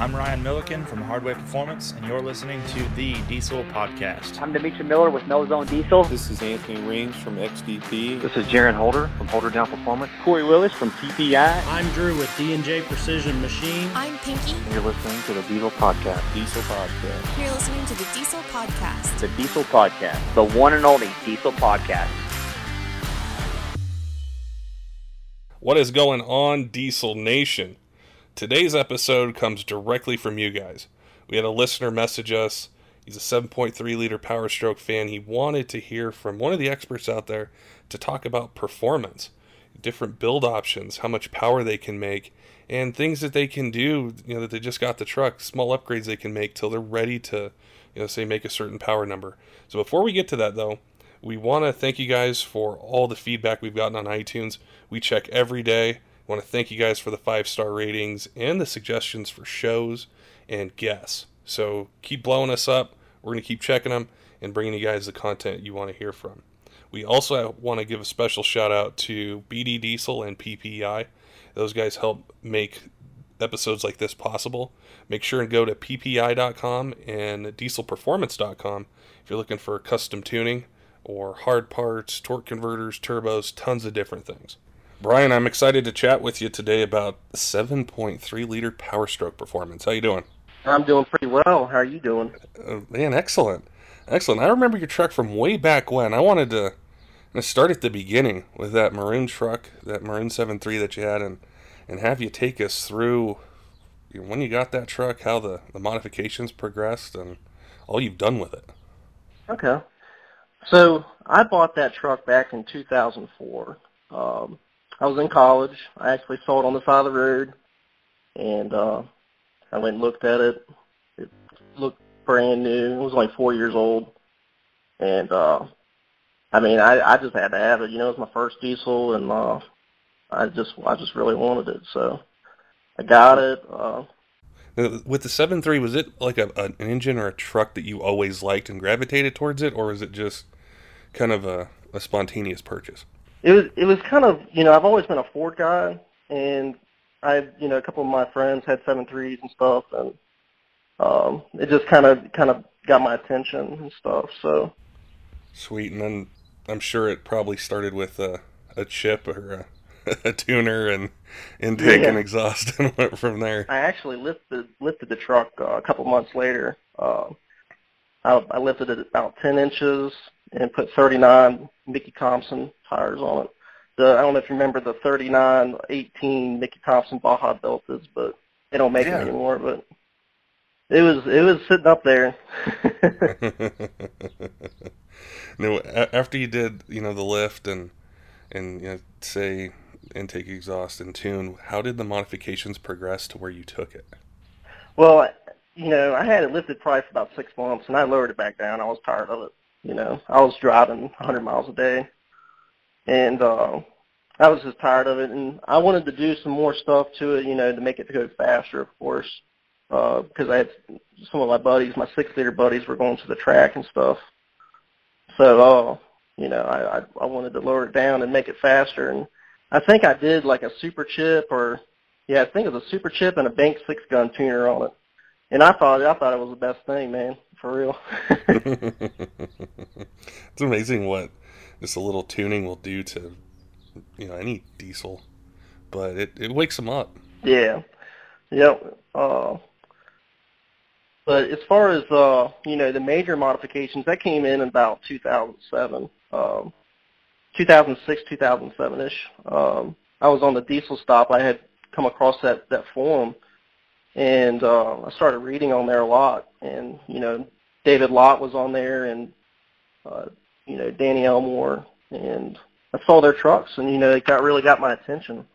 I'm Ryan Milliken from Hardway Performance, and you're listening to the Diesel Podcast. I'm Demetri Miller with No Zone Diesel. This is Anthony Reams from XDP. This is Jaron Holder from Holder Down Performance. Corey Willis from TPI. I'm Drew with D&J Precision Machine. I'm Pinky. And you're listening to the Diesel Podcast. Diesel Podcast. You're listening to the Diesel Podcast. The Diesel Podcast. The one and only Diesel Podcast. What is going on, Diesel Nation? Today's episode comes directly from you guys. We had a listener message us. He's a 7.3 liter Power Stroke fan. He wanted to hear from one of the experts out there to talk about performance, different build options, how much power they can make, and things that they can do, you know, that they just got the truck, small upgrades they can make till they're ready to, you know, say make a certain power number. So before we get to that though, we want to thank you guys for all the feedback we've gotten on iTunes. We check every day want to thank you guys for the five star ratings and the suggestions for shows and guests. So keep blowing us up. We're going to keep checking them and bringing you guys the content you want to hear from. We also want to give a special shout out to BD Diesel and PPEI. Those guys help make episodes like this possible. Make sure and go to ppei.com and dieselperformance.com if you're looking for custom tuning or hard parts, torque converters, turbos, tons of different things. Brian, I'm excited to chat with you today about 7.3 liter Power Stroke performance. How you doing? I'm doing pretty well. How are you doing? Uh, man, excellent, excellent. I remember your truck from way back when. I wanted to, start at the beginning with that maroon truck, that maroon 7.3 that you had, and and have you take us through you know, when you got that truck, how the the modifications progressed, and all you've done with it. Okay. So I bought that truck back in 2004. Um, I was in college. I actually saw it on the side of the road, and uh, I went and looked at it. It looked brand new. It was only four years old, and uh, I mean, I, I just had to have it. You know, it was my first diesel, and uh, I just, I just really wanted it, so I got it. Uh, with the seven three, was it like a, an engine or a truck that you always liked and gravitated towards it, or was it just kind of a, a spontaneous purchase? It was it was kind of you know I've always been a Ford guy, and I you know a couple of my friends had seven threes and stuff, and um, it just kind of kind of got my attention and stuff. So sweet, and then I'm sure it probably started with a a chip or a, a tuner and intake yeah. and exhaust, and went from there. I actually lifted lifted the truck uh, a couple months later. Uh, I, I lifted it about 10 inches and put 39 Mickey Thompson tires on it. The, I don't know if you remember the 39 18 Mickey Thompson Baja Deltas, but they don't make yeah. it anymore. But it was it was sitting up there. no, after you did you know the lift and and you know, say intake exhaust and tune, how did the modifications progress to where you took it? Well, you know, I had it lifted probably for about six months, and I lowered it back down. I was tired of it. You know, I was driving 100 miles a day, and uh, I was just tired of it. And I wanted to do some more stuff to it, you know, to make it go faster, of course, because uh, I had some of my buddies, my six-liter buddies, were going to the track and stuff. So, uh, you know, I, I I wanted to lower it down and make it faster. And I think I did like a super chip, or yeah, I think it was a super chip and a Banks Six-Gun tuner on it. And I thought I thought it was the best thing, man for real. it's amazing what just a little tuning will do to you know any diesel, but it it wakes them up. Yeah, yep. Uh, but as far as uh, you know, the major modifications that came in about 2007, um, 2006, 2007 ish. Um, I was on the diesel stop. I had come across that that forum and uh, I started reading on there a lot. And you know, David Lott was on there, and uh, you know, Danny Elmore, and I saw their trucks, and you know, it got really got my attention.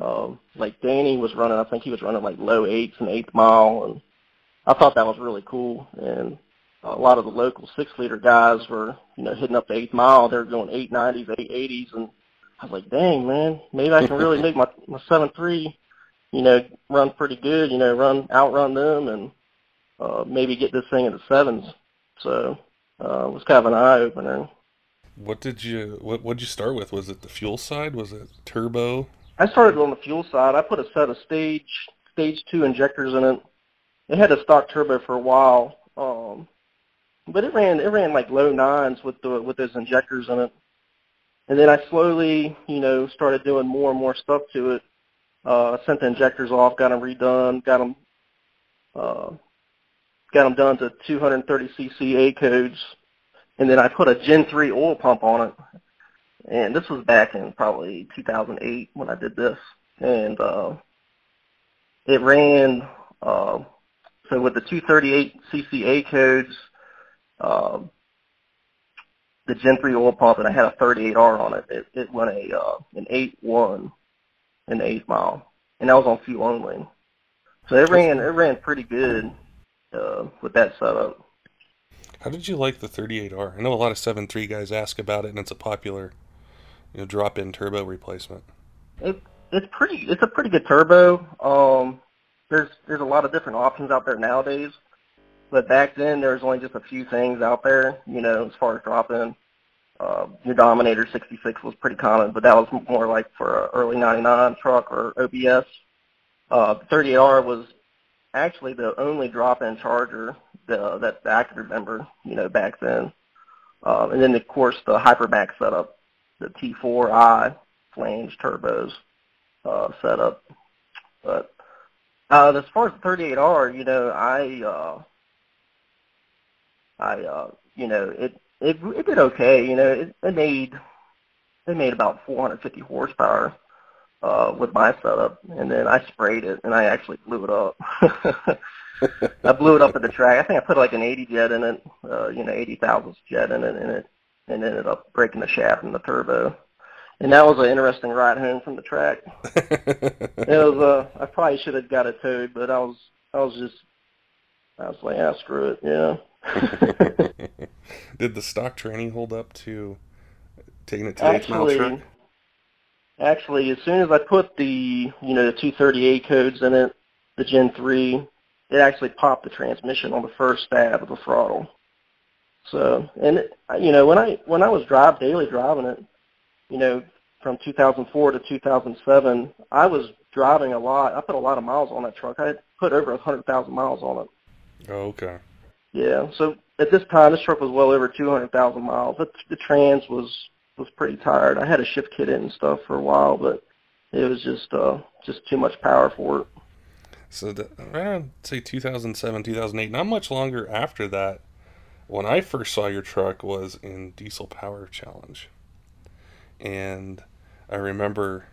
Um, like Danny was running, I think he was running like low eights and eighth mile, and I thought that was really cool. And a lot of the local six liter guys were, you know, hitting up the eighth mile. They were going eight nineties, eight eighties, and I was like, dang man, maybe I can really make my my seven three you know, run pretty good, you know, run outrun them and uh, maybe get this thing in the sevens. So uh, it was kind of an eye opener. What did you what what did you start with? Was it the fuel side? Was it turbo? I started on the fuel side. I put a set of stage stage two injectors in it, it had a stock turbo for a while, um, but it ran it ran like low nines with the with those injectors in it. And then I slowly, you know, started doing more and more stuff to it. Uh, sent the injectors off, got them redone, got them uh, got them done to 230 cc A codes, and then I put a Gen 3 oil pump on it. And this was back in probably 2008 when I did this, and uh, it ran. Uh, so with the 238 cc A codes, uh, the Gen 3 oil pump, and I had a 38R on it. It, it went a uh, an 8.1 in the eighth mile, and that was on fuel only. So it ran it ran pretty good uh, with that setup. How did you like the 38R? I know a lot of 7.3 guys ask about it, and it's a popular, you know, drop-in turbo replacement. It it's pretty it's a pretty good turbo. Um, there's there's a lot of different options out there nowadays, but back then there was only just a few things out there. You know, as far as drop-in, uh, your Dominator 66 was pretty common, but that was more like for an early 99 truck or OBS. Uh, 38R was actually the only drop-in charger the, that I could remember, you know, back then. Um, and then, of course, the Hypermax setup, the T4i flange turbos uh, setup. But uh, as far as the 38R, you know, I, uh, I, uh, you know, it, it, it did okay. You know, it, it made, it made about 450 horsepower uh, with my setup, and then I sprayed it, and I actually blew it up. I blew it up at the track. I think I put like an 80 jet in it, uh, you know, 80 thousandths jet in it, and it and ended up breaking the shaft and the turbo. And that was an interesting ride home from the track. it was uh, I probably should have got it towed, but I was I was just I was like, ah, screw it, yeah. Did the stock training hold up to taking it to actually, the truck? Actually, as soon as I put the you know the 238 codes in it, the Gen 3, it actually popped the transmission on the first stab of the throttle. So, and it, you know when I when I was drive daily driving it, you know from 2004 to 2007, I was driving a lot. I put a lot of miles on that truck. I put over 100,000 miles on it. Oh, okay. Yeah. So at this time, this truck was well over 200,000 miles. The, the trans was was pretty tired. I had a shift kit in and stuff for a while, but it was just uh just too much power for it. So the, around say 2007, 2008, not much longer after that, when I first saw your truck was in Diesel Power Challenge, and I remember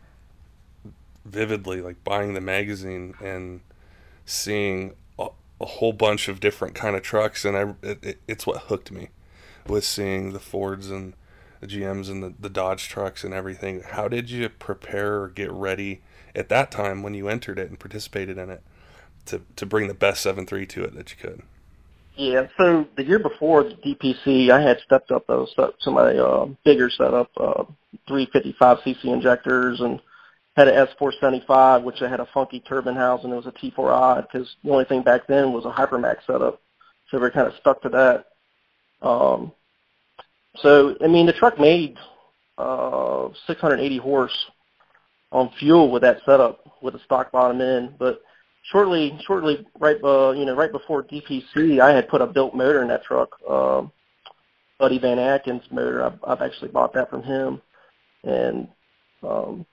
vividly like buying the magazine and seeing a, whole bunch of different kind of trucks, and I it, it, it's what hooked me was seeing the Fords and the GMs and the, the Dodge trucks and everything. How did you prepare or get ready at that time when you entered it and participated in it to, to bring the best 7.3 to it that you could? Yeah, so the year before the DPC, I had stepped up those to my uh, bigger setup, uh, 355cc injectors, and had an S475, which I had a funky turbine house, and it was a T4i because the only thing back then was a Hypermax setup, so we are kind of stuck to that. Um, so, I mean, the truck made uh, 680 horse on fuel with that setup with a stock bottom end, but shortly, shortly, right, uh, you know, right before DPC, I had put a built motor in that truck. Uh, Buddy Van Atkins motor. I've, I've actually bought that from him, and um,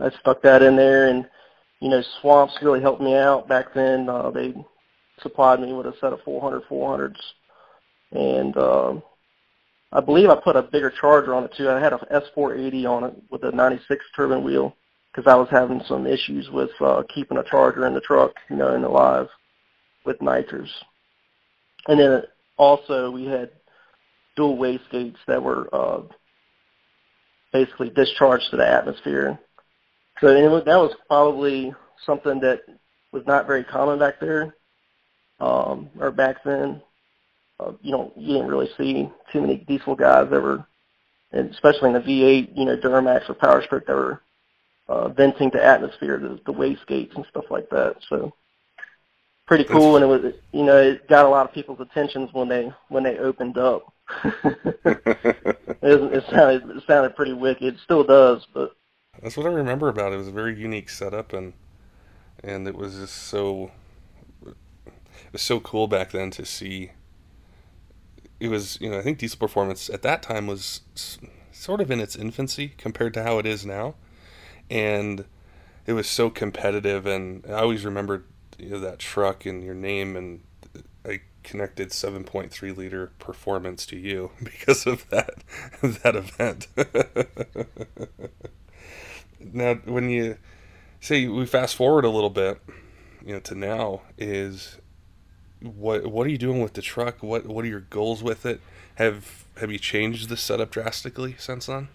I stuck that in there. And you know, Swamps really helped me out back then. Uh, they supplied me with a set of 400 400s, and um, I believe I put a bigger charger on it too. I had a S480 on it with a 96 turbine wheel because I was having some issues with uh, keeping a charger in the truck, you know, in the live with nitrous. And then also we had dual wastegates that were uh, basically discharged to the atmosphere. So anyway, that was probably something that was not very common back there um, or back then uh, you know, you didn't really see too many diesel guys that were, and especially in the V8, you know, Duramax or Powerstroke that were uh, venting to atmosphere, the, the wastegates and stuff like that. So pretty cool, and it was, you know, it got a lot of people's attentions when they when they opened up. it, it sounded it sounded pretty wicked. It still does, but that's what I remember about it. It was a very unique setup, and and it was just so it was so cool back then to see. It was, you know, I think diesel performance at that time was sort of in its infancy compared to how it is now, and it was so competitive. And I always remembered you know, that truck and your name, and I connected 7.3 liter performance to you because of that that event. now, when you say we fast forward a little bit, you know, to now is what what are you doing with the truck? What what are your goals with it? Have have you changed the setup drastically since then?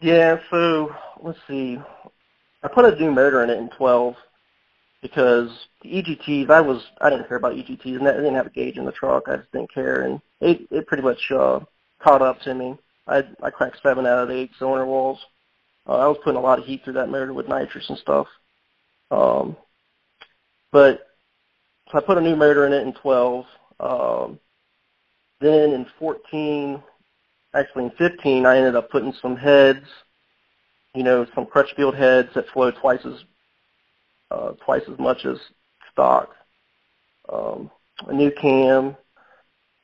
Yeah, so let's see. I put a new motor in it in 12 because the EGTs, I was I didn't care about EGTs, and I didn't have a gauge in the truck. I just didn't care, and it it pretty much uh, caught up to me. I I cracked seven out of the eight cylinder walls. Uh, I was putting a lot of heat through that motor with nitrous and stuff. Um, but so I put a new motor in it in 12. Um, then in 14, actually in 15, I ended up putting some heads, you know, some Crutchfield heads that flow twice as uh, twice as much as stock. Um, a new cam,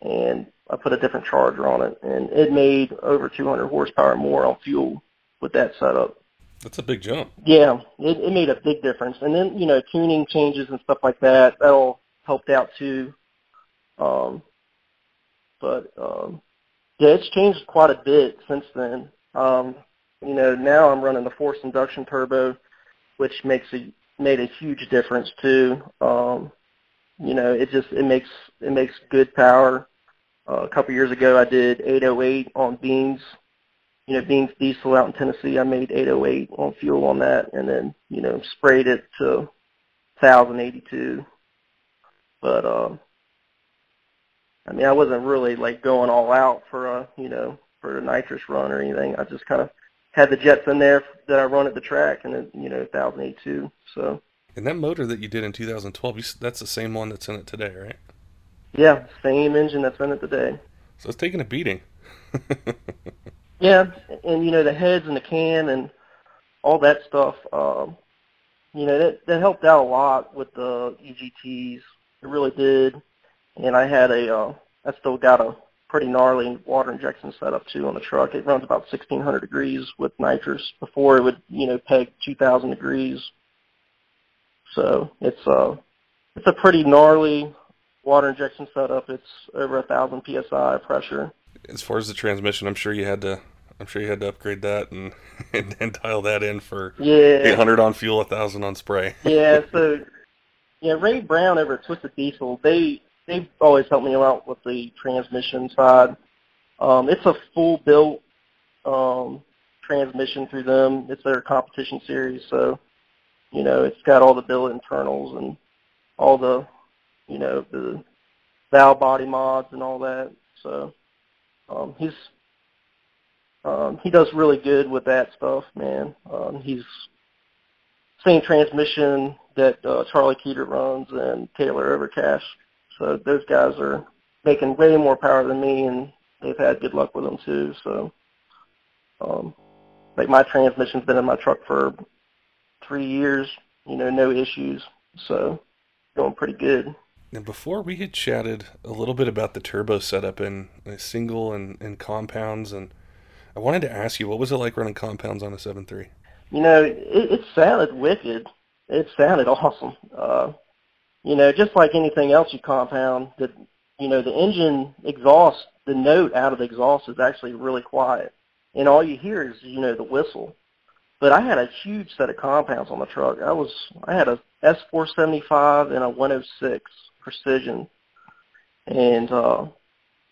and I put a different charger on it, and it made over 200 horsepower more on fuel with that setup. That's a big jump. Yeah, it, it made a big difference. And then, you know, tuning changes and stuff like that, that all helped out too. Um, but, um, yeah, it's changed quite a bit since then. Um, you know, now I'm running the forced induction turbo, which makes a, made a huge difference too. Um, you know, it just, it makes, it makes good power. Uh, a couple years ago I did 808 on beans you know, Beans Diesel out in Tennessee, I made 808 on fuel on that, and then you know sprayed it to 1082. But uh, I mean, I wasn't really like going all out for a you know for a nitrous run or anything. I just kind of had the jets in there that I run at the track, and then you know 1082. So. And that motor that you did in 2012, you, that's the same one that's in it today, right? Yeah, same engine that's in it today. So it's taking a beating. Yeah, and you know the heads and the cam and all that stuff. Um, you know that that helped out a lot with the EGTs. It really did. And I had a, uh, I still got a pretty gnarly water injection setup too on the truck. It runs about 1600 degrees with nitrous. Before it would, you know, peg 2000 degrees. So it's uh, it's a pretty gnarly water injection setup. It's over a thousand psi pressure as far as the transmission, I'm sure you had to. I'm sure you had to upgrade that and and, and dial that in for yeah 800 on fuel, 1,000 on spray. yeah. So yeah, Ray Brown over at Twisted Diesel, they they've always helped me out with the transmission side. Um, it's a full built um, transmission through them. It's their competition series, so you know it's got all the billet internals and all the you know the valve body mods and all that. So um, he's um, he does really good with that stuff, man. Um, he's same transmission that uh, Charlie Keeter runs and Taylor Overcash. So those guys are making way more power than me, and they've had good luck with them too. So, um, like my transmission's been in my truck for three years. You know, no issues. So, going pretty good. And before we had chatted a little bit about the turbo setup in single and, and compounds, and I wanted to ask you, what was it like running compounds on a 7.3? You know, it, it sounded wicked. It sounded awesome. Uh, you know, just like anything else you compound, the you know the engine exhaust, the note out of the exhaust is actually really quiet, and all you hear is you know the whistle. But I had a huge set of compounds on the truck. I was I had a S475 and a 106 precision. And uh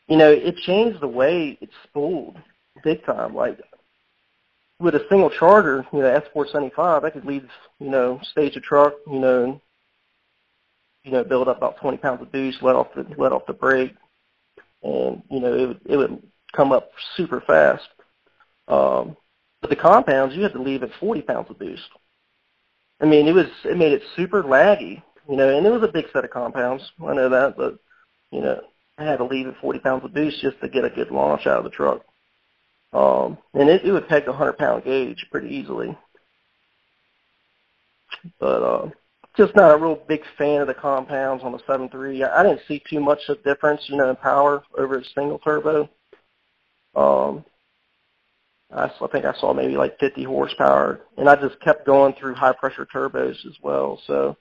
you know, it changed the way it spooled big time. Like with a single charger, you know, S four seventy five, I could leave, you know, stage a truck, you know, and, you know, build up about twenty pounds of boost, let off the let off the brake and, you know, it would it would come up super fast. Um but the compounds you had to leave at forty pounds of boost. I mean, it was it made it super laggy you know, and it was a big set of compounds. I know that, but you know, I had to leave at 40 pounds of boost just to get a good launch out of the truck. Um, and it, it would peg a 100 pound gauge pretty easily. But uh, just not a real big fan of the compounds on the 7.3. I, I didn't see too much of a difference, you know, in power over a single turbo. Um, I, I think I saw maybe like 50 horsepower, and I just kept going through high pressure turbos as well. So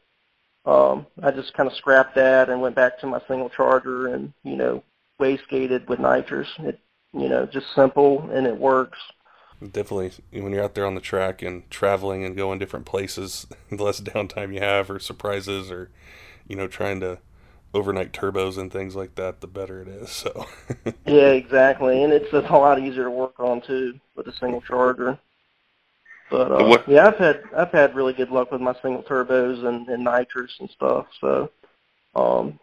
um, I just kind of scrapped that and went back to my single charger and you know wastegated with nitrous. It you know just simple and it works. Definitely, when you're out there on the track and traveling and going different places, the less downtime you have, or surprises, or you know, trying to overnight turbos and things like that, the better it is. So. yeah, exactly, and it's a lot easier to work on too with a single charger. But uh, what? yeah, I've had I've had really good luck with my single turbos and, and nitrous and stuff. So, um,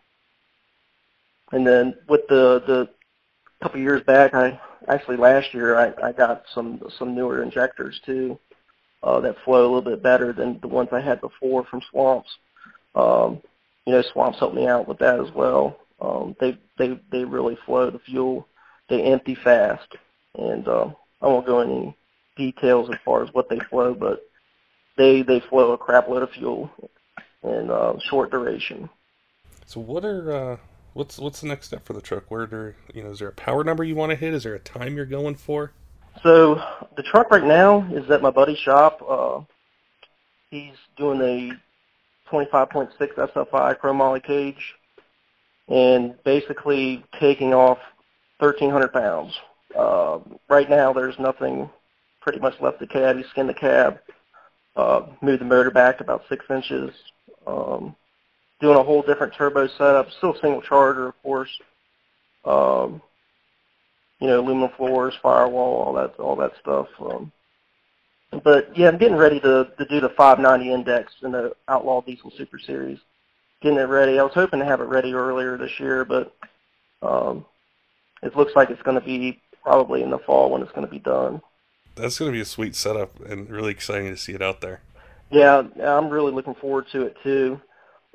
and then with the the couple years back, I actually last year I, I got some some newer injectors too uh, that flow a little bit better than the ones I had before from Swamps. Um, you know, Swamps helped me out with that as well. Um, they they they really flow the fuel. They empty fast, and uh, I won't go any details as far as what they flow, but they they flow a crap load of fuel in uh, short duration. So what are uh, what's what's the next step for the truck? Where do you know? Is there a power number you want to hit? Is there a time you're going for? So the truck right now is at my buddy's shop. Uh, he's doing a 25.6 SFI chromoly cage, and basically taking off 1,300 pounds. Uh, right now, there's nothing pretty much left the cab. He skinned the cab, uh, moved the motor back about six inches. Um, doing a whole different turbo setup, still single charger, of course. Um, you know, aluminum floors, firewall, all that, all that stuff. Um, but yeah, I'm getting ready to to do the 590 index in the Outlaw Diesel Super Series. Getting it ready. I was hoping to have it ready earlier this year, but um, it looks like it's going to be probably in the fall when it's going to be done. That's going to be a sweet setup and really exciting to see it out there. Yeah, I'm really looking forward to it too.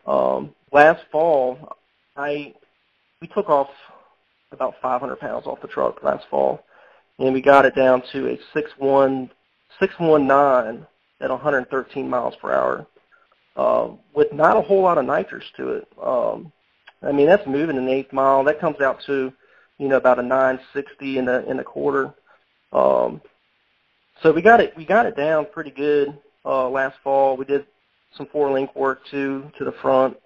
Um, last fall, I we took off about 500 pounds off the truck last fall, and we got it down to a 6.1, 619 at 113 miles per hour, uh, with not a whole lot of nitrous to it. Um, I mean, that's moving an eighth mile. That comes out to, you know, about a 960 in a in a quarter. Um, so we got it we got it down pretty good uh, last fall. We did some four link work too to the front.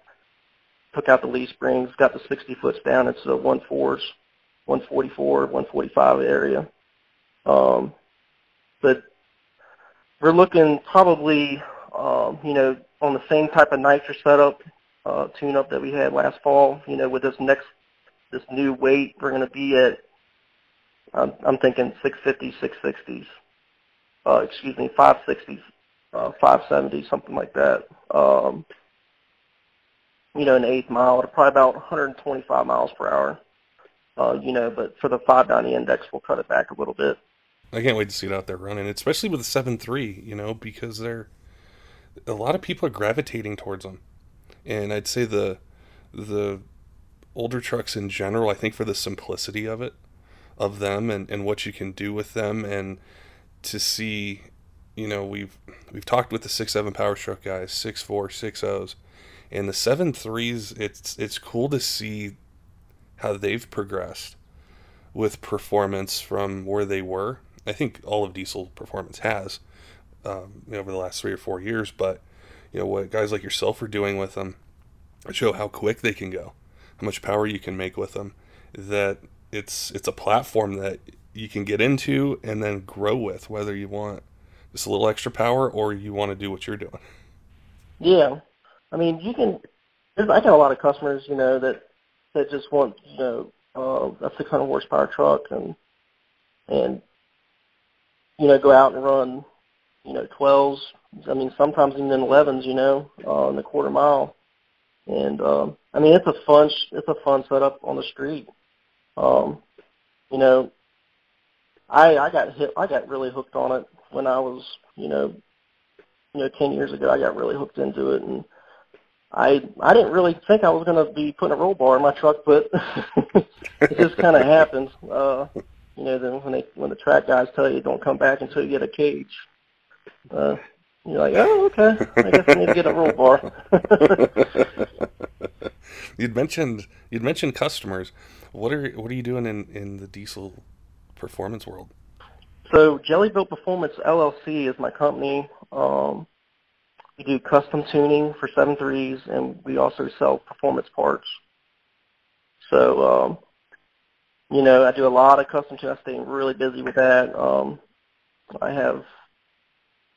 Took out the leaf springs, got the 60 foots down into the one fours, 144, 145 area. Um, but we're looking probably, um, you know, on the same type of nitrous setup, uh, tune up that we had last fall. You know, with this next, this new weight, we're going to be at, I'm, I'm thinking 650, 660s uh, excuse me, 560, uh, 570, something like that. Um, you know, an eighth mile at probably about 125 miles per hour. Uh, you know, but for the 590 index, we'll cut it back a little bit. I can't wait to see it out there running, especially with the 7.3, you know, because they're a lot of people are gravitating towards them. And I'd say the the older trucks in general, I think for the simplicity of it, of them and, and what you can do with them and to see, you know, we've we've talked with the six seven power stroke guys, six four, six O's, and the seven threes. It's it's cool to see how they've progressed with performance from where they were. I think all of Diesel performance has um, over the last three or four years, but you know what guys like yourself are doing with them show how quick they can go, how much power you can make with them. That it's it's a platform that you can get into and then grow with, whether you want just a little extra power or you want to do what you're doing. Yeah, I mean, you can. I got a lot of customers, you know, that that just want you know uh, a 600 horsepower truck and and you know go out and run you know 12s. I mean, sometimes even 11s, you know, uh, in the quarter mile. And um, I mean, it's a fun it's a fun setup on the street. Um, you know, I I got hit. I got really hooked on it when I was, you know, you know, ten years ago. I got really hooked into it, and I I didn't really think I was going to be putting a roll bar in my truck, but it just kind of happens. Uh, you know, then when they when the track guys tell you don't come back until you get a cage. Uh, You're like, oh, okay. I guess I need to get a roll bar. you'd mentioned you'd mentioned customers. What are what are you doing in, in the diesel performance world? So Jellybuilt Performance LLC is my company. Um, we do custom tuning for 7.3s, and we also sell performance parts. So, um, you know, I do a lot of custom tuning. I stay really busy with that. Um, I have,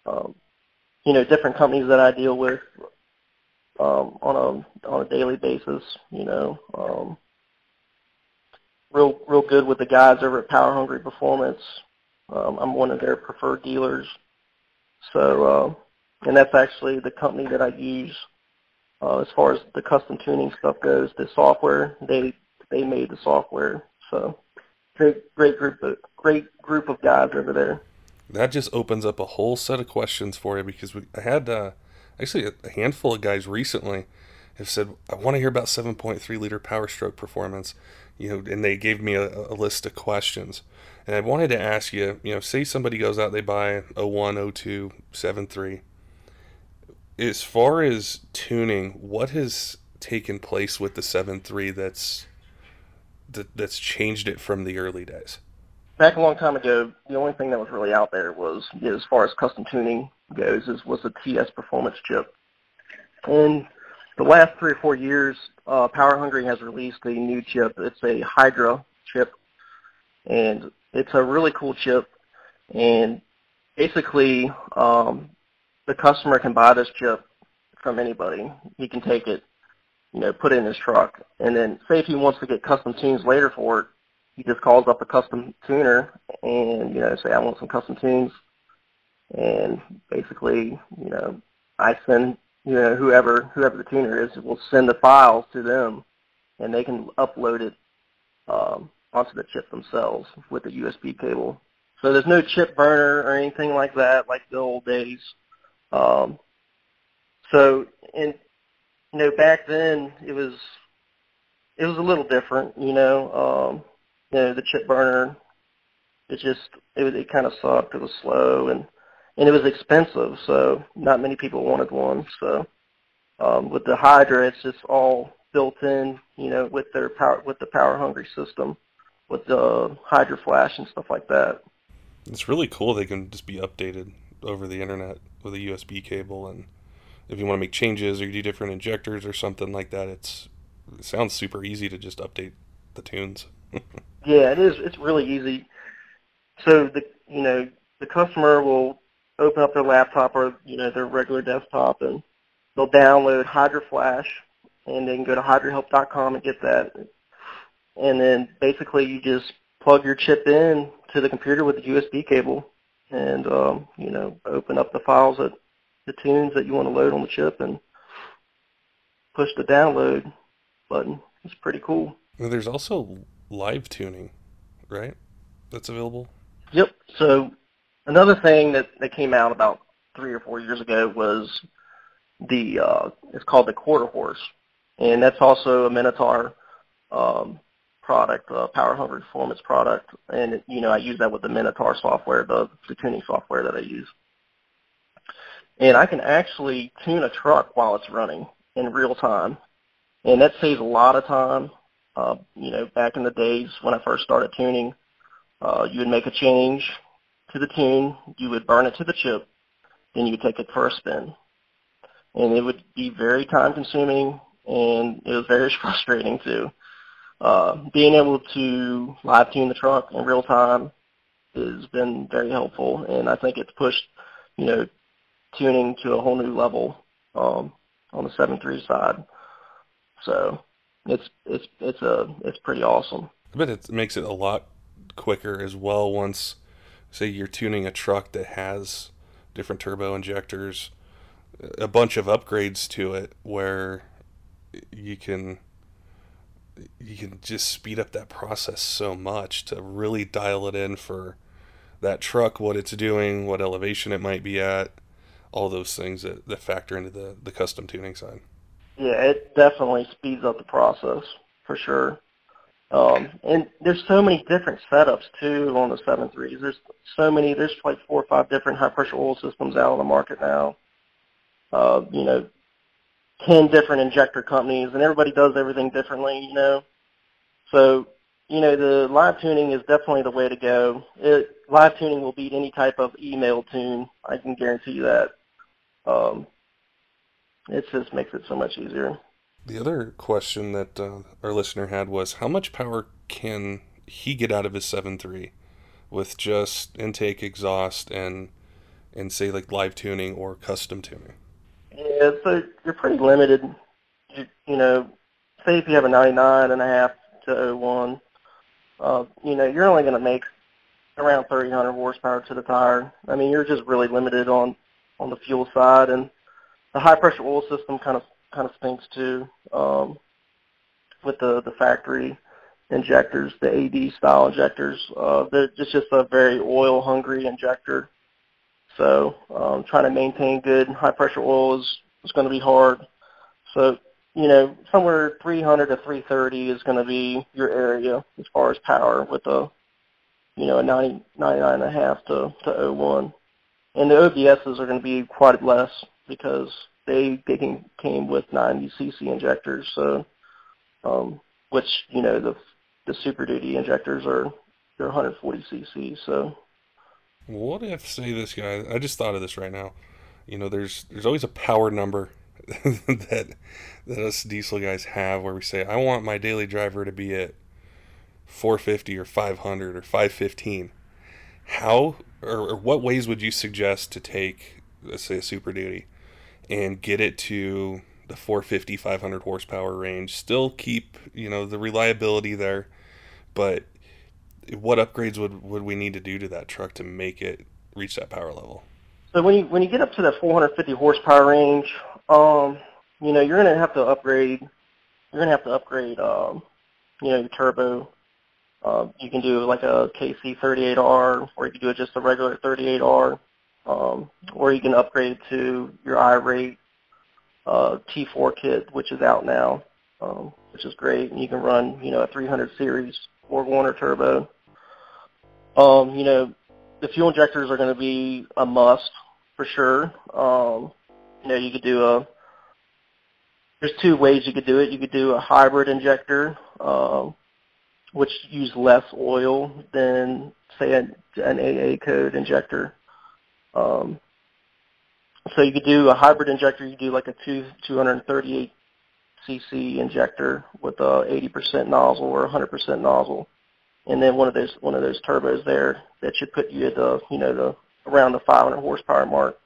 um, you know, different companies that I deal with um, on a on a daily basis. You know, um, real real good with the guys over at Power Hungry Performance. Um, I'm one of their preferred dealers. So, uh, and that's actually the company that I use uh, as far as the custom tuning stuff goes. The software they they made the software. So, great great group of great group of guys over there. That just opens up a whole set of questions for you because we I had uh, actually a handful of guys recently have said I want to hear about 7.3 liter Power Stroke performance, you know, and they gave me a, a list of questions. And I wanted to ask you, you know, say somebody goes out, they buy a 1, 02, 73. As far as tuning, what has taken place with the 7.3 that's that, that's changed it from the early days? Back a long time ago, the only thing that was really out there was, as far as custom tuning goes, is was the TS Performance chip. And the last three or four years, uh, Power Hungry has released a new chip. It's a Hydra chip, and it's a really cool chip. And basically, um, the customer can buy this chip from anybody. He can take it, you know, put it in his truck, and then say if he wants to get custom tunes later for it, he just calls up a custom tuner and you know say I want some custom tunes, and basically, you know, I send you know whoever whoever the tuner is will send the files to them, and they can upload it um, onto the chip themselves with a USB cable. So there's no chip burner or anything like that, like the old days. Um, so, and you know, back then it was it was a little different. You know, um, you know, the chip burner, it just it it kind of sucked. It was slow and and it was expensive, so not many people wanted one. So um, with the Hydra, it's just all built in, you know, with their power with the power hungry system, with the Hydra Flash and stuff like that. It's really cool. They can just be updated over the internet with a USB cable, and if you want to make changes or you do different injectors or something like that, it's it sounds super easy to just update the tunes. yeah, it is. It's really easy. So the you know the customer will open up their laptop or you know their regular desktop and they'll download Hydra Flash and then go to hydrahelp.com and get that. And then basically you just plug your chip in to the computer with a USB cable and um, you know open up the files that the tunes that you want to load on the chip and push the download button. It's pretty cool. Well, there's also live tuning, right? That's available. Yep. So another thing that, that came out about three or four years ago was the uh, it's called the quarter horse, and that's also a Minotaur um, product, a Power Hungry Performance product, and you know I use that with the Minotaur software, the, the tuning software that I use, and I can actually tune a truck while it's running in real time, and that saves a lot of time. Uh, you know, back in the days when I first started tuning, uh, you would make a change to the tune, you would burn it to the chip, then you would take it for a spin. And it would be very time consuming and it was very frustrating too. Uh, being able to live tune the truck in real time has been very helpful and I think it's pushed, you know, tuning to a whole new level um, on the 7.3 side. So it's it's it's a it's pretty awesome. I bet it makes it a lot quicker as well once say you're tuning a truck that has different turbo injectors, a bunch of upgrades to it where you can you can just speed up that process so much to really dial it in for that truck, what it's doing, what elevation it might be at, all those things that, that factor into the, the custom tuning side. Yeah, it definitely speeds up the process for sure. Um, and there's so many different setups too on the seven threes. There's so many. There's like four or five different high pressure oil systems out on the market now. Uh, you know, ten different injector companies, and everybody does everything differently. You know, so you know the live tuning is definitely the way to go. It, live tuning will beat any type of email tune. I can guarantee you that. Um, it just makes it so much easier. The other question that uh, our listener had was how much power can he get out of his 7.3 with just intake, exhaust, and and say like live tuning or custom tuning? Yeah, so you're pretty limited. You, you know, say if you have a 99 and a half to 01, uh, you know, you're only going to make around 300 horsepower to the tire. I mean, you're just really limited on on the fuel side, and the high pressure oil system kind of kind of stinks too um, with the the factory injectors, the AD style injectors. Uh, it's just a very oil hungry injector. So um, trying to maintain good high pressure oil is, is going to be hard. So you know somewhere 300 to 330 is going to be your area as far as power with a you know a 90 99 and a half to to 01. And the OBSs are going to be quite less because they came with 90 cc injectors. So, um, which you know the the Super Duty injectors are they're 140 cc. So, what if say this guy? I just thought of this right now. You know, there's there's always a power number that that us diesel guys have where we say I want my daily driver to be at 450 or 500 or 515. How or, or what ways would you suggest to take, let's say, a Super Duty and get it to the 450 500 horsepower range. Still keep you know the reliability there but what upgrades would, would we need to do to that truck to make it reach that power level? So when you when you get up to that 450 horsepower range um you know you're going to have to upgrade you're going to have to upgrade um you know your turbo. Uh, you can do like a KC38R or you can do it just a regular 38R um, or you can upgrade it to your iRate uh, T4 kit, which is out now, um, which is great. And you can run, you know, a 300 series Borg Warner turbo. Um, you know, the fuel injectors are going to be a must for sure. Um, you know, you could do a. There's two ways you could do it. You could do a hybrid injector, um, which use less oil than say an, an AA code injector. Um, so you could do a hybrid injector. You could do like a two 238 cc injector with a 80% nozzle or 100% nozzle, and then one of those one of those turbos there that should put you at the you know the around the 500 horsepower mark.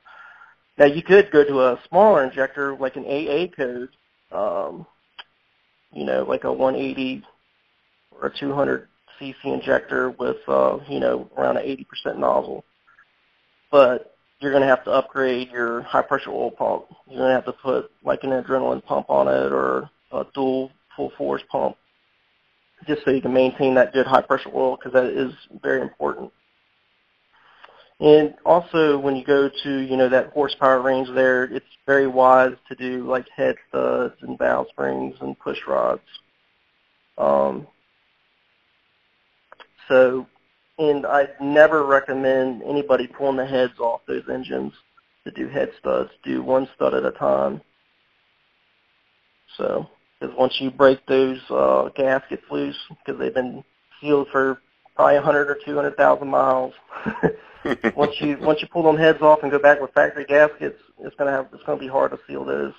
Now you could go to a smaller injector like an AA code, um, you know, like a 180 or a 200 cc injector with uh, you know around an 80% nozzle but you're going to have to upgrade your high pressure oil pump. You're going to have to put like an adrenaline pump on it or a dual full force pump just so you can maintain that good high pressure oil because that is very important. And also when you go to, you know, that horsepower range there, it's very wise to do like head studs and valve springs and push rods. Um, so and I never recommend anybody pulling the heads off those engines to do head studs. Do one stud at a time. So, because once you break those uh, gaskets loose, because they've been sealed for probably 100 or 200,000 miles, once you once you pull them heads off and go back with factory gaskets, it's gonna have it's gonna be hard to seal those.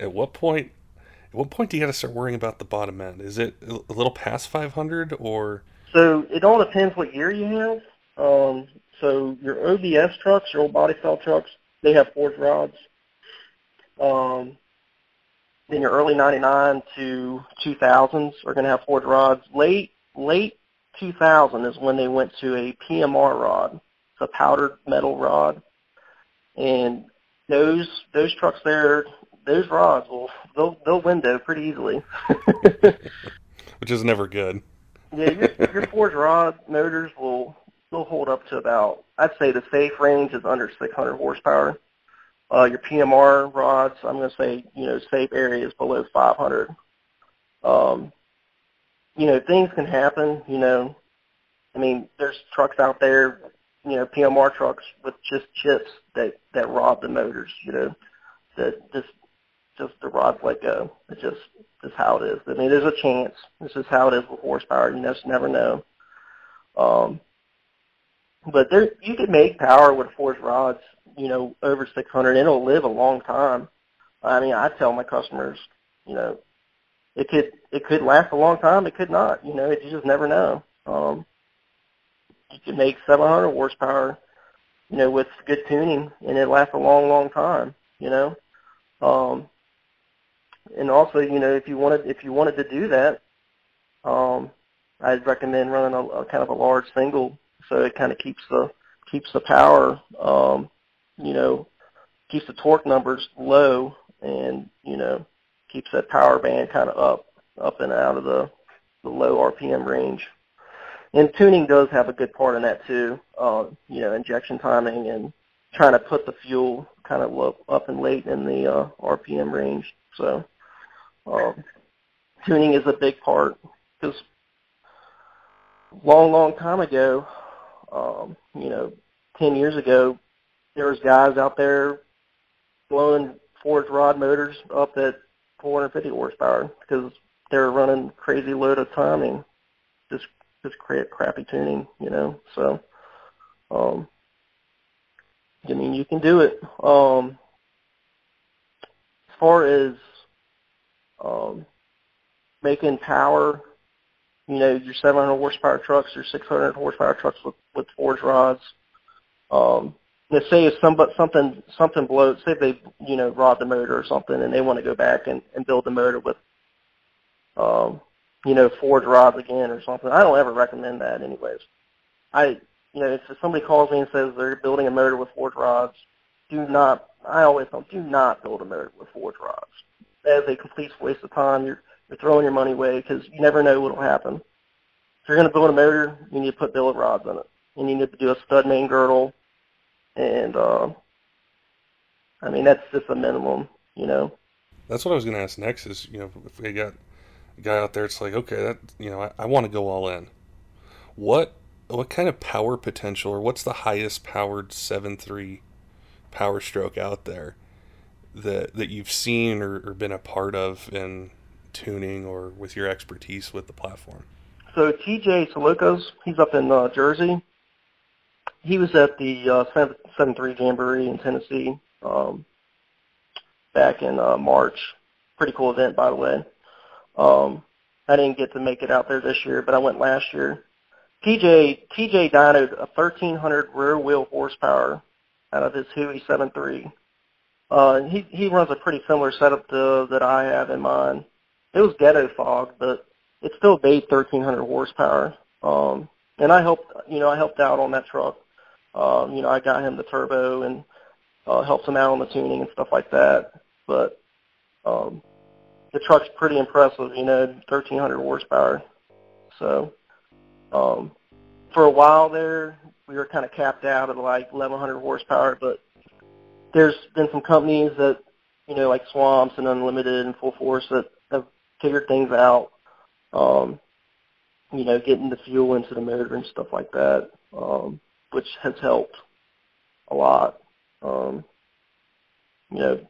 At what point? At what point do you got to start worrying about the bottom end? Is it a little past 500 or? So it all depends what year you have. Um, so your OBS trucks, your old body style trucks, they have forged rods. Um, then your early 99 to 2000s are going to have forged rods. Late late 2000 is when they went to a PMR rod. It's a powdered metal rod. And those those trucks there, those rods will they'll they'll window pretty easily. Which is never good yeah, your, your forged rod motors will will hold up to about I'd say the safe range is under 600 horsepower. Uh, your PMR rods, I'm going to say you know safe area is below 500. Um, you know, things can happen. You know, I mean, there's trucks out there, you know, PMR trucks with just chips that that rob the motors. You know, that just just the rod's like a it's just just how it is. I mean, there's a chance. This is how it is with horsepower. You just never know. Um, but there, you can make power with forged rods, you know, over 600. And it'll live a long time. I mean, I tell my customers, you know, it could it could last a long time. It could not. You know, you just never know. Um, you can make 700 horsepower, you know, with good tuning, and it lasts a long, long time. You know, um, and also, you know, if you wanted if you wanted to do that, um, I'd recommend running a, a kind of a large single, so it kind of keeps the keeps the power, um, you know, keeps the torque numbers low, and you know, keeps that power band kind of up up and out of the the low RPM range. And tuning does have a good part in that too. Uh, you know, injection timing and trying to put the fuel kind of up and late in the uh, RPM range. So um, tuning is a big part because long, long time ago, um, you know, 10 years ago, there was guys out there blowing forged rod motors up at 450 horsepower because they were running crazy load of timing, just just create crappy tuning, you know. So, um, I mean, you can do it. Um, as far as um, making power, you know, your 700 horsepower trucks, your 600 horsepower trucks with, with forged rods. Um, let's say if somebody, something something blows, say they you know rod the motor or something, and they want to go back and, and build the motor with, um, you know, forged rods again or something. I don't ever recommend that, anyways. I you know if somebody calls me and says they're building a motor with forged rods, do not. I always tell them, do not build a motor with forged rods as a complete waste of time. You're you're throwing your money away because you never know what will happen. If you're going to build a motor, you need to put billet rods in it. And you need to do a stud main girdle, and uh, I mean that's just a minimum, you know. That's what I was going to ask next. Is you know if we got a guy out there, it's like okay, that you know I, I want to go all in. What what kind of power potential, or what's the highest powered seven three power stroke out there? That that you've seen or, or been a part of in tuning or with your expertise with the platform? So TJ Solocos, he's up in uh, Jersey. He was at the uh, 7-3 Jamboree in Tennessee um, back in uh, March. Pretty cool event, by the way. Um, I didn't get to make it out there this year, but I went last year. TJ TJ dynoed a 1300 rear wheel horsepower out of his Huey 7.3 uh, he he runs a pretty similar setup to that I have in mind. It was ghetto fog, but it still made 1,300 horsepower. Um, and I helped, you know, I helped out on that truck. Um, you know, I got him the turbo and uh, helped him out on the tuning and stuff like that. But um, the truck's pretty impressive, you know, 1,300 horsepower. So um, for a while there, we were kind of capped out at like 1,100 horsepower, but there's been some companies that, you know, like Swamps and Unlimited and Full Force that have figured things out. Um, you know, getting the fuel into the motor and stuff like that, um, which has helped a lot. Um, you know,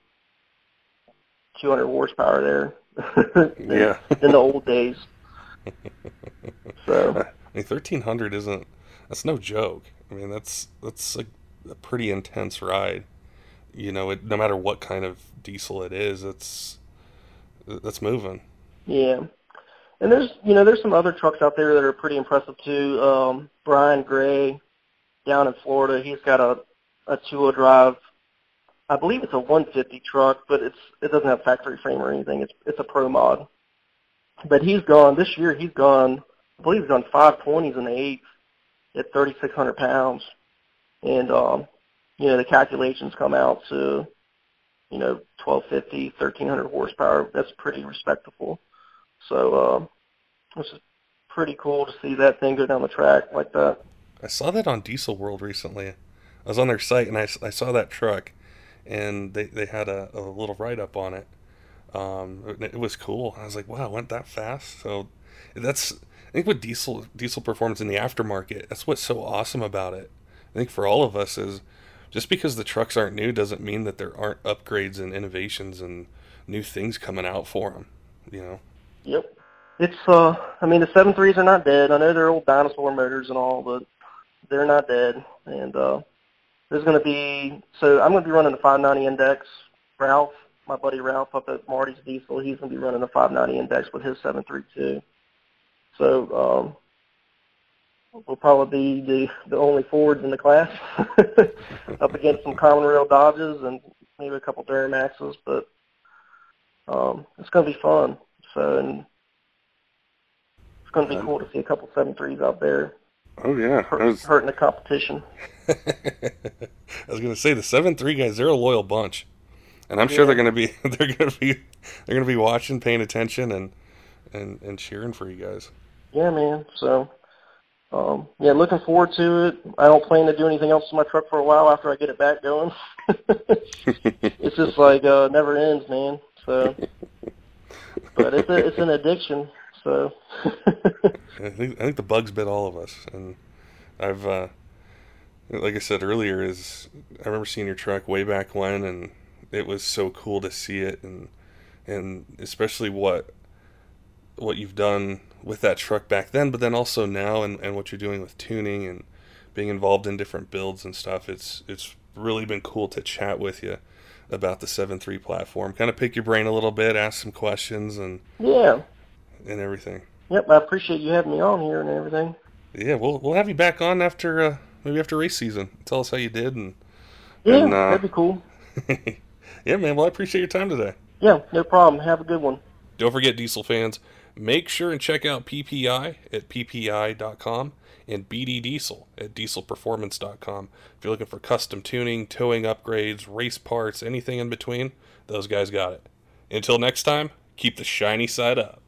200 horsepower there. yeah. in the old days. So. I mean, 1300 isn't, that's no joke. I mean, that's, that's a, a pretty intense ride you know, it, no matter what kind of diesel it is, it's that's moving. Yeah, and there's you know there's some other trucks out there that are pretty impressive too. Um, Brian Gray down in Florida, he's got a a two-wheel drive. I believe it's a 150 truck, but it's it doesn't have factory frame or anything. It's it's a pro mod. But he's gone this year. He's gone. I believe he's gone 520s in the eighth at 3,600 pounds, and um, you know, the calculations come out to, you know, 1250, 1300 horsepower. That's pretty respectable. So, uh, it's pretty cool to see that thing go down the track like that. I saw that on Diesel World recently. I was on their site and I, I saw that truck and they, they had a, a little write up on it. Um, it, was cool. I was like, wow, it went that fast. So that's I think with diesel diesel performance in the aftermarket, that's what's so awesome about it. I think for all of us is just because the trucks aren't new doesn't mean that there aren't upgrades and innovations and new things coming out for them. You know. Yep. It's uh, I mean the seven threes are not dead. I know they're old dinosaur motors and all, but they're not dead. And uh, there's going to be so I'm going to be running the 590 index. Ralph, my buddy Ralph up at Marty's Diesel, he's going to be running the 590 index with his 732. So um, we'll probably be the the only Fords in the class, up against some common rail Dodges and maybe a couple Duramaxes, but um, it's going to be fun. So and it's going to be cool to see a couple seven threes out there Oh yeah, hurt, was, hurting the competition. I was gonna say the seven three guys. They're a loyal bunch, and I'm sure they're gonna be they're gonna be they're gonna be watching, paying attention, and and and cheering for you guys. Yeah, man. So, um, yeah, looking forward to it. I don't plan to do anything else to my truck for a while after I get it back going. it's just like uh, never ends, man. So, but it's a, it's an addiction. So, I think I think the bugs bit all of us, and I've uh, like I said earlier, is I remember seeing your truck way back when, and it was so cool to see it, and and especially what what you've done with that truck back then, but then also now, and, and what you're doing with tuning and being involved in different builds and stuff. It's it's really been cool to chat with you about the seven three platform. Kind of pick your brain a little bit, ask some questions, and yeah. and everything. Yep, I appreciate you having me on here and everything. Yeah, we'll we'll have you back on after uh, maybe after race season. Tell us how you did and Yeah, And, uh, that'd be cool. yeah, man. Well, I appreciate your time today. Yeah, no problem. Have a good one. Don't forget, diesel fans, make sure and check out PPEI at ppei.com and BD Diesel at dieselperformance.com. If you're looking for custom tuning, towing upgrades, race parts, anything in between, those guys got it. Until next time, keep the shiny side up.